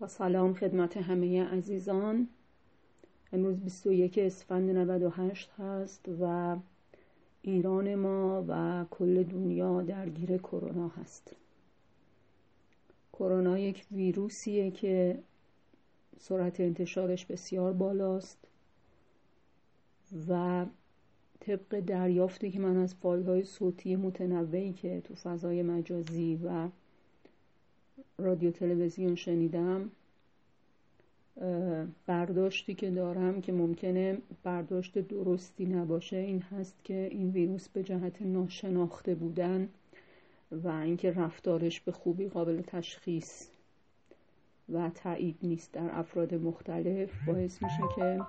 با سلام خدمت همه عزیزان. امروز 21 اسفند 98 هست و ایران ما و کل دنیا درگیر کرونا هست. کرونا یک ویروسیه که سرعت انتشارش بسیار بالاست و طبق دریافتی که من از فایل های صوتی متنوعی که تو فضای مجازی و رادیو تلویزیون شنیدم برداشتی که دارم که ممکنه برداشت درستی نباشه این هست که این ویروس به جهت ناشناخته بودن و اینکه رفتارش به خوبی قابل تشخیص و تایید نیست در افراد مختلف باعث میشه که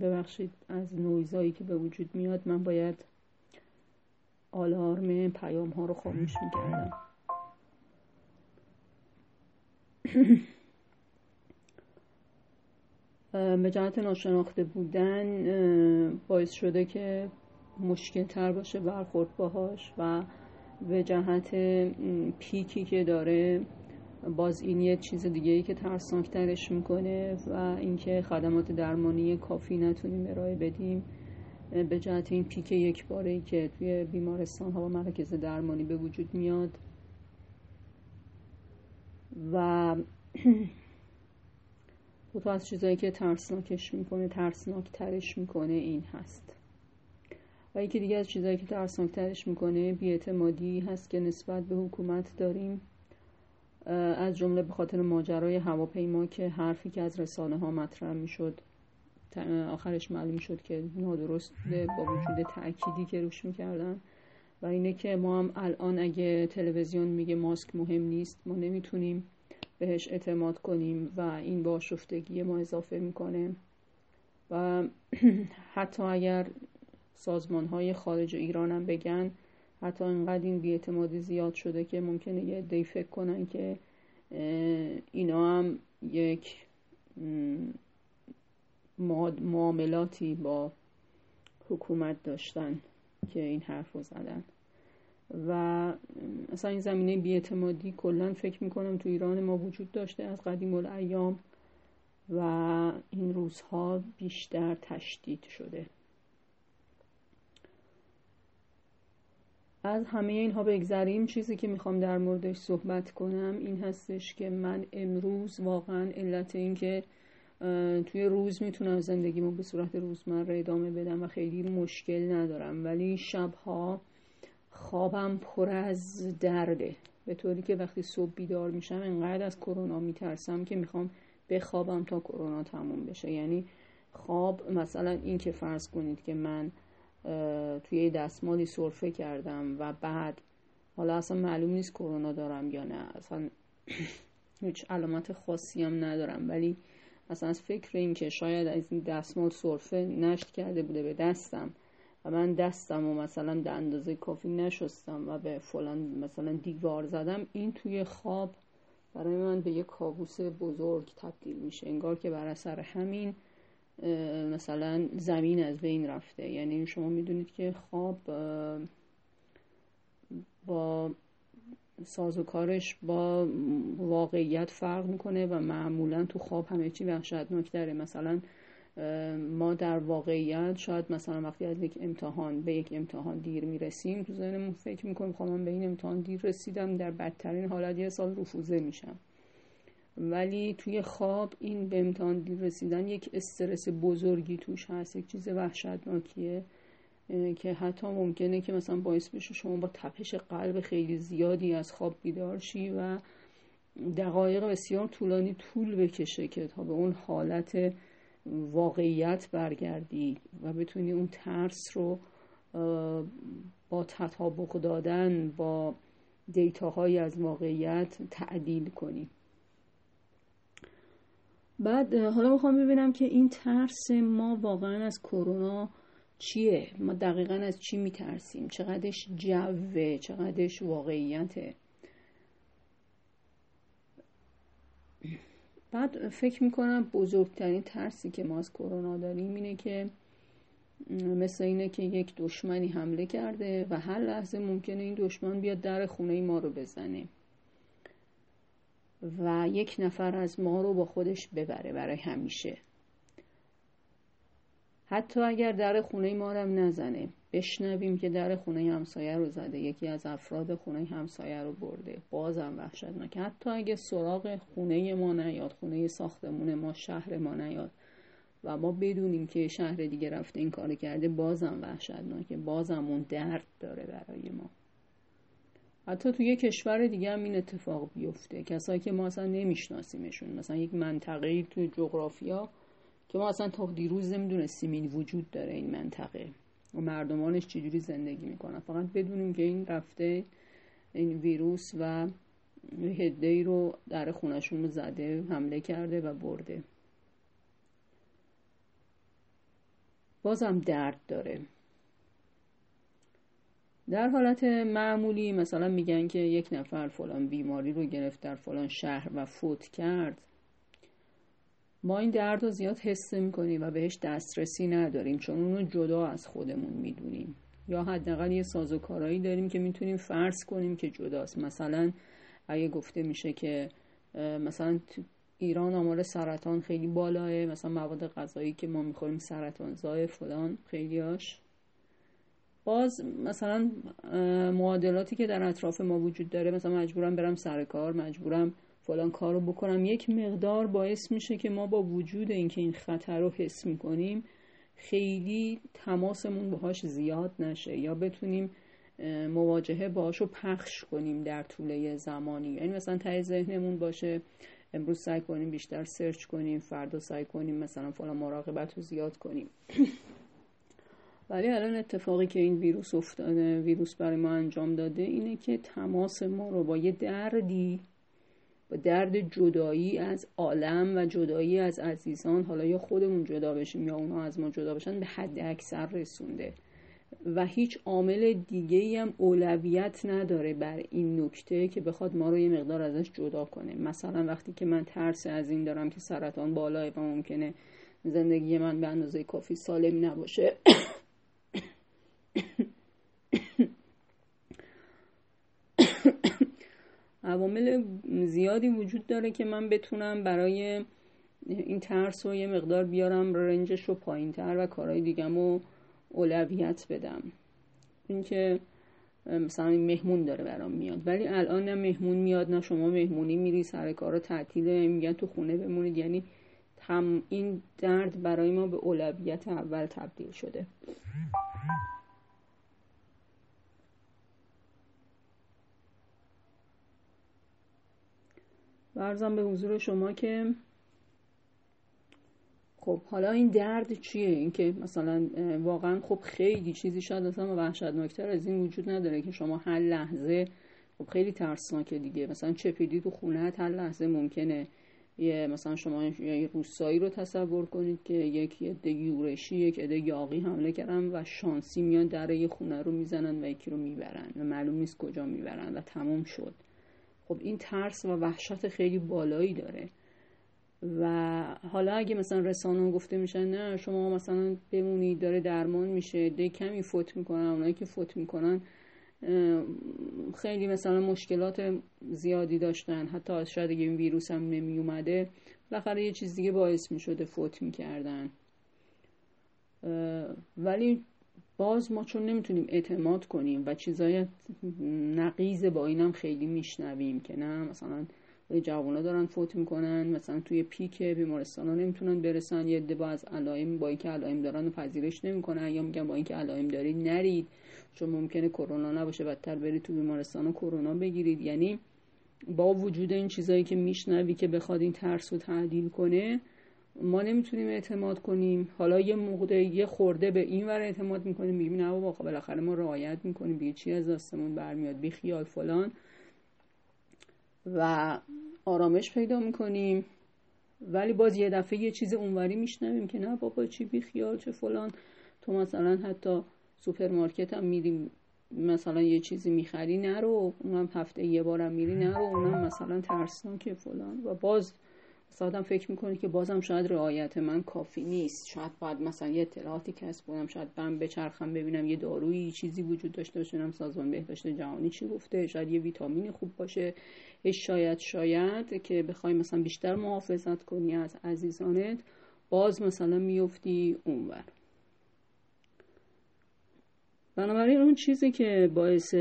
ببخشید از نویزایی که به وجود میاد من باید آلارم پیام ها رو خاموش می‌کردم. به جهت ناشناخته بودن باعث شده که مشکل تر باشه برخورد باهاش و به جهت پیکی که داره باز این یه چیز دیگه ای که ترسناکترش می‌کنه و اینکه خدمات درمانی کافی نتونیم ارائه بدیم به جهت این پیک یک باره ای که توی بیمارستان ها و مراکز درمانی به وجود میاد. و تو از چیزایی که ترسناکش می‌کنه ترسناک ترش می‌کنه این هست. و یکی دیگه از چیزایی که ترسناک ترش می‌کنه بیاعتمادی هست که نسبت به حکومت داریم. از جمله به خاطر ماجرای هواپیما که حرفی که از رسانه ها مطرح می‌شد آخرش معلوم شد که نادرست با وجود تأکیدی که روش می‌کردن. و اینه که ما هم الان اگه تلویزیون میگه ماسک مهم نیست ما نمی‌تونیم بهش اعتماد کنیم و این با شفتگی ما اضافه می‌کنه. و حتی اگر سازمان های خارج ایران هم بگن حتی انقدر این بیاعتمادی زیاد شده که ممکنه یه دی فکر کنن که اینا هم یک معاملاتی با حکومت داشتن که این حرف رو زدن. و اصلا این زمینه بیاعتمادی کلا فکر می‌کنم تو ایران ما وجود داشته از قدیم الایام و این روزها بیشتر تشدید شده. از همه اینها بگذریم. چیزی که می‌خوام در موردش صحبت کنم این هستش که من امروز واقعا علت این که توی روز می‌تونم زندگیمو به صورت روزمره ادامه بدم و خیلی مشکل ندارم. ولی شبها خوابم پر از درده. به طوری که وقتی صبح بیدار میشم انقدر از کرونا میترسم که می‌خوام بخوابم تا کرونا تموم بشه. یعنی خواب مثلا این که فرض کنید که من توی دستمالی سرفه کردم و بعد حالا اصلا معلوم نیست کرونا دارم یا نه. اصلا هیچ علامت خاصی هم ندارم. ولی مثلا از فکر این که شاید از این دستمال سرفه نشت کرده بوده به دستم و من دستم و مثلا به اندازه کافی نشستم و به فلان مثلا دیوار زدم این توی خواب برای من به یک کابوس بزرگ تبدیل میشه. انگار که بر اثر همین مثلا زمین از بین رفته. یعنی شما می‌دونید که خواب با ساز و کارش با واقعیت فرق می‌کنه و معمولا تو خواب همه چی وحشتناک داره مثلا ما در واقعیت شاید مثلا وقتی از یک امتحان به یک امتحان دیر می‌رسیم تو ذهنمون فکر می‌کنیم خب من به این امتحان دیر رسیدم در بدترین حالت یه سال رفوزه میشم. ولی توی خواب این به امتحان رسیدن یک استرس بزرگی توش هست یک چیز وحشتناکیه که حتی ممکنه که مثلا باعث بشه شما با تپش قلب خیلی زیادی از خواب بیدار شی و دقایق بسیار طولانی طول بکشه که تا به اون حالت واقعیت برگردی و بتونی اون ترس رو با تطابق دادن با دیتاهایی از واقعیت تعدیل کنی. بعد حالا می‌خوام ببینم که این ترس ما واقعا از کرونا چیه؟ ما دقیقا از چی میترسیم؟ چقدرش جوه؟ چقدرش واقعیته؟ بعد فکر می‌کنم بزرگترین ترسی که ما از کرونا داریم اینه که مثل اینه که یک دشمنی حمله کرده و هر لحظه ممکنه این دشمن بیاد در خونه ما رو بزنه. و یک نفر از ما رو با خودش ببره برای همیشه. حتی اگر در خونه ما رو نزنه بشنویم که در خونه همسایه رو زده یکی از افراد خونه همسایه رو برده. بازم وحشتناک حتی اگه سراغ خونه ما نیاد خونه ساختمون ما شهر ما نیاد و ما بدونیم که شهر دیگه رفته این کار کرده بازم وحشتناکه. بازم اون درد داره برای ما. حتی توی یه کشور دیگه هم این اتفاق بیفته. کسایی که ما اصلا نمیشناسیمشون. مثلا یک منطقه توی جغرافیا که ما اصلا تا دیروز نمی‌دونستیم این وجود داره این منطقه. و مردمانش چجوری زندگی می‌کنن. فقط بدونیم که این رفته این ویروس و هده ای رو در خونشون رو زده حمله کرده و برده. بازم درد داره. در حالت معمولی مثلا میگن که یک نفر فلان بیماری رو گرفت در فلان شهر و فوت کرد. ما این درد رو زیاد حس می‌کنیم و بهش دسترسی نداریم چون اونو جدا از خودمون می‌دونیم. یا حداقل یه سازوکارهایی داریم که می‌تونیم فرض کنیم که جداست. مثلا اگه گفته میشه که مثلا ایران آمار سرطان خیلی بالاه مثلا مواد غذایی که ما می‌خوریم سرطان زای فلان خیلیاش. باز مثلا معادلاتی که در اطراف ما وجود داره مثلا مجبورم برم سر کار مجبورم فلان کار رو بکنم یک مقدار باعث میشه که ما با وجود اینکه این خطر رو حس می‌کنیم خیلی تماسمون باهاش زیاد نشه یا بتونیم مواجهه باهاش رو پخش کنیم در طول زمانی. یعنی مثلا تای ذهنمون باشه امروز سعی کنیم بیشتر سرچ کنیم فردا سعی کنیم مثلا فلان مراقبت رو زیاد کنیم. ولی الان اتفاقی که این ویروس افتاده ویروس برای ما انجام داده اینه که تماس ما رو با یه دردی با درد جدایی از عالم و جدایی از عزیزان حالا یا خودمون جدا بشیم یا اونا از ما جدا بشن به حد اکثر رسونده. و هیچ عامل دیگه ای هم اولویت نداره بر این نکته که بخواد ما رو یه مقدار ازش جدا کنه. مثلا وقتی که من ترس از این دارم که سرطان بالاه و ممکنه زندگی من به اندازه کافی سالم نباشه عوامل زیادی وجود داره که من بتونم برای این ترس رو یه مقدار بیارم رنجش رو پایین تر و کارهای دیگم رو اولویت بدم. اینکه مثلا این مهمون داره برام میاد. ولی الان نه مهمون میاد نه شما مهمونی میری سر کارا تعطیله میگن تو خونه بمونید. یعنی هم این درد برای ما به اولویت اول تبدیل شده. برزم به حضور شما که خب حالا این درد چیه؟ اینکه مثلا واقعا خب خیلی چیزی شاید اصلا وحشتناکتر از این وجود نداره که شما هر لحظه خب خیلی ترسناکه دیگه. مثلا چپیدی تو خونهت هر لحظه ممکنه یه مثلا شما یه روستایی رو تصور کنید که یک عده یورشی یک عده یاقی حمله کردن و شانسی میان در یه خونه رو می‌زنن و یکی رو می‌برن. و معلوم نیست کجا می‌برن و تمام شد. خب این ترس و وحشت خیلی بالایی داره. و حالا اگه مثلا رسانه گفته میشن نه شما مثلا بمونید داره درمان میشه ده کمی فوت می‌کنن اونایی که فوت می‌کنن خیلی مثلا مشکلات زیادی داشتن حتی شاید اگه این ویروس هم نمی اومده بالاخره یه چیز دیگه باعث می‌شده فوت می‌کردن. ولی باز ما چون نمی‌تونیم اعتماد کنیم و چیزای نقیز با اینم خیلی میشنویم که نه مثلا جوونا دارن فوت می‌کنن مثلا توی پیک بیمارستان ها نمی‌تونن برسن یه عده با از علائم با اینکه علائم دارن و پذیرش نمی‌کنن یا میگن با اینکه علائم دارید نرید چون ممکنه کرونا نباشه بدتر برید تو بیمارستان کرونا بگیرید. یعنی با وجود این چیزایی که میشنوی که بخواد این ترس رو تعدیل کنه ما نمی‌تونیم اعتماد کنیم. حالا یه موقع یه خورده به این ور اعتماد می‌کنیم میگیم نه بابا خب بالاخره ما رعایت می‌کنیم. دیگه چی از دستمون برمیاد؟ بی خیال فلان. و آرامش پیدا می‌کنیم. ولی باز یه دفعه یه چیز اونوری میشنویم که نه بابا چی بی خیال چه فلان. تو مثلا حتی سوپرمارکت هم میریم مثلا یه چیزی می‌خری نرو. اونم هفته یه بارم میری نرو. اونم مثلا ترسناکه فلان. و باز آدم فکر می‌کنه که بازم شاید رعایت من کافی نیست. شاید باید مثلا یه اطلاعاتی کسب کنم شاید برم بچرخم ببینم یه دارویی چیزی وجود داشته باشه سازمان بهداشت جهانی چی گفته شاید یه ویتامینی خوب باشه. شاید شاید که بخوای مثلا بیشتر محافظت کنی از عزیزانت باز مثلا میفتی اونور. بنابراین اون چیزی که باعث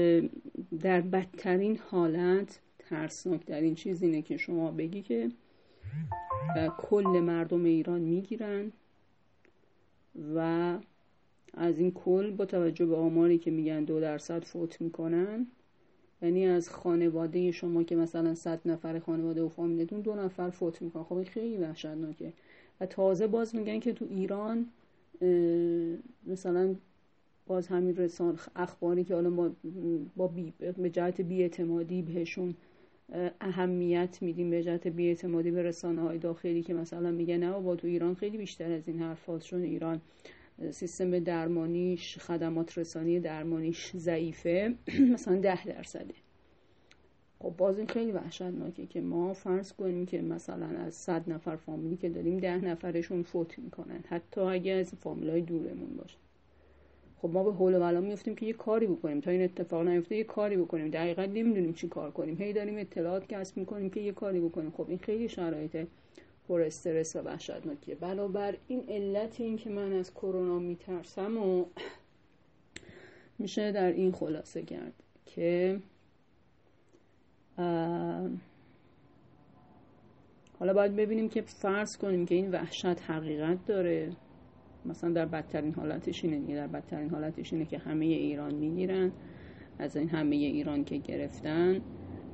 در بدترین حالت ترسناک در این چیز اینه که شما بگی که کل مردم ایران می‌گیرن و از این کل با توجه به آماری که میگن دو درصد فوت می‌کنن یعنی از خانواده شما که مثلا صد نفر خانواده و فامیلتون دو نفر فوت می‌کنن. خب این خیلی وحشتناکه. و تازه باز میگن که تو ایران مثلا باز همین رسان اخباری که حالا ما با بی به جهت بیاعتمادی بهشون اهمیت میدیم به جهت بیاعتمادی به رسانه های داخلی که مثلا میگه نه با تو ایران خیلی بیشتر از این حرف چون ایران سیستم درمانیش خدمات رسانی درمانیش ضعیفه. مثلا ده درصده. خب باز این خیلی وحشتناکه که ما فرض کنیم که مثلا از صد نفر فامیلی که داریم ده نفرشون فوت می‌کنن. حتی اگه از فامیلای دورمون باشه. خب ما به حول و میفتیم که یه کاری بکنیم. تا این اتفاق نیفته یه کاری بکنیم. دقیقا نمی‌دونیم چی کار کنیم. هی داریم اطلاعات کسب می‌کنیم که یه کاری بکنیم. خب این خیلی شرایط پر استرس و وحشتناکیه. بنابر این علت این که من از کرونا میترسم و میشه در این خلاصه کرد که حالا باید ببینیم که فرض کنیم که این وحشت حقیقت داره. مثلا در بدترین حالتش اینه در بدترین حالتش اینه که همه ایران می‌گیرن از این همه ایران که گرفتن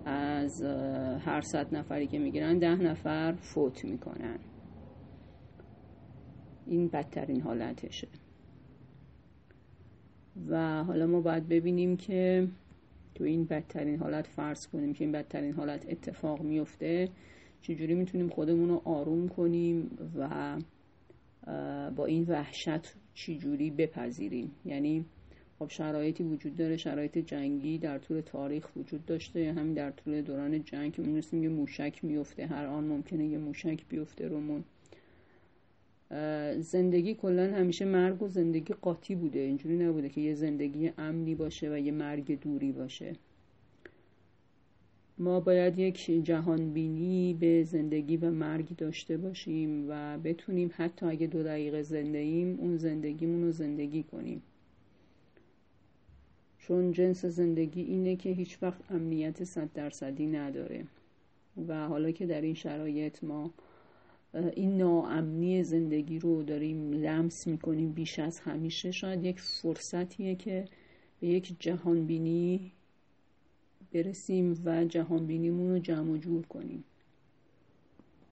از هر صد نفری که می‌گیرن ده نفر فوت می‌کنن. این بدترین حالتشه. و حالا ما باید ببینیم که تو این بدترین حالت فرض کنیم که این بدترین حالت اتفاق میفته چجوری می‌تونیم خودمون رو آروم کنیم و با این وحشت چجوری بپذیریم؟ یعنی خب شرایطی وجود داره شرایط جنگی در طول تاریخ وجود داشته همین در طول دوران جنگ که می‌رسیم یه موشک میفته هر آن ممکنه یه موشک بیفته رومون. زندگی کلا همیشه مرگ و زندگی قاطی بوده اینجوری نبوده که یه زندگی امنی باشه و یه مرگ دوری باشه. ما باید یک جهان بینی به زندگی و مرگ داشته باشیم و بتونیم حتی اگه دو دقیقه زنده ایم اون زندگیمون رو زندگی کنیم. چون جنس زندگی اینه که هیچ وقت امنیت صد درصدی نداره. و حالا که در این شرایط ما این ناامنی زندگی رو داریم لمس می‌کنیم بیش از همیشه شاید یک فرصتیه که به یک جهان بینی برسیم و جهان بینیمون رو جمع و جور کنیم.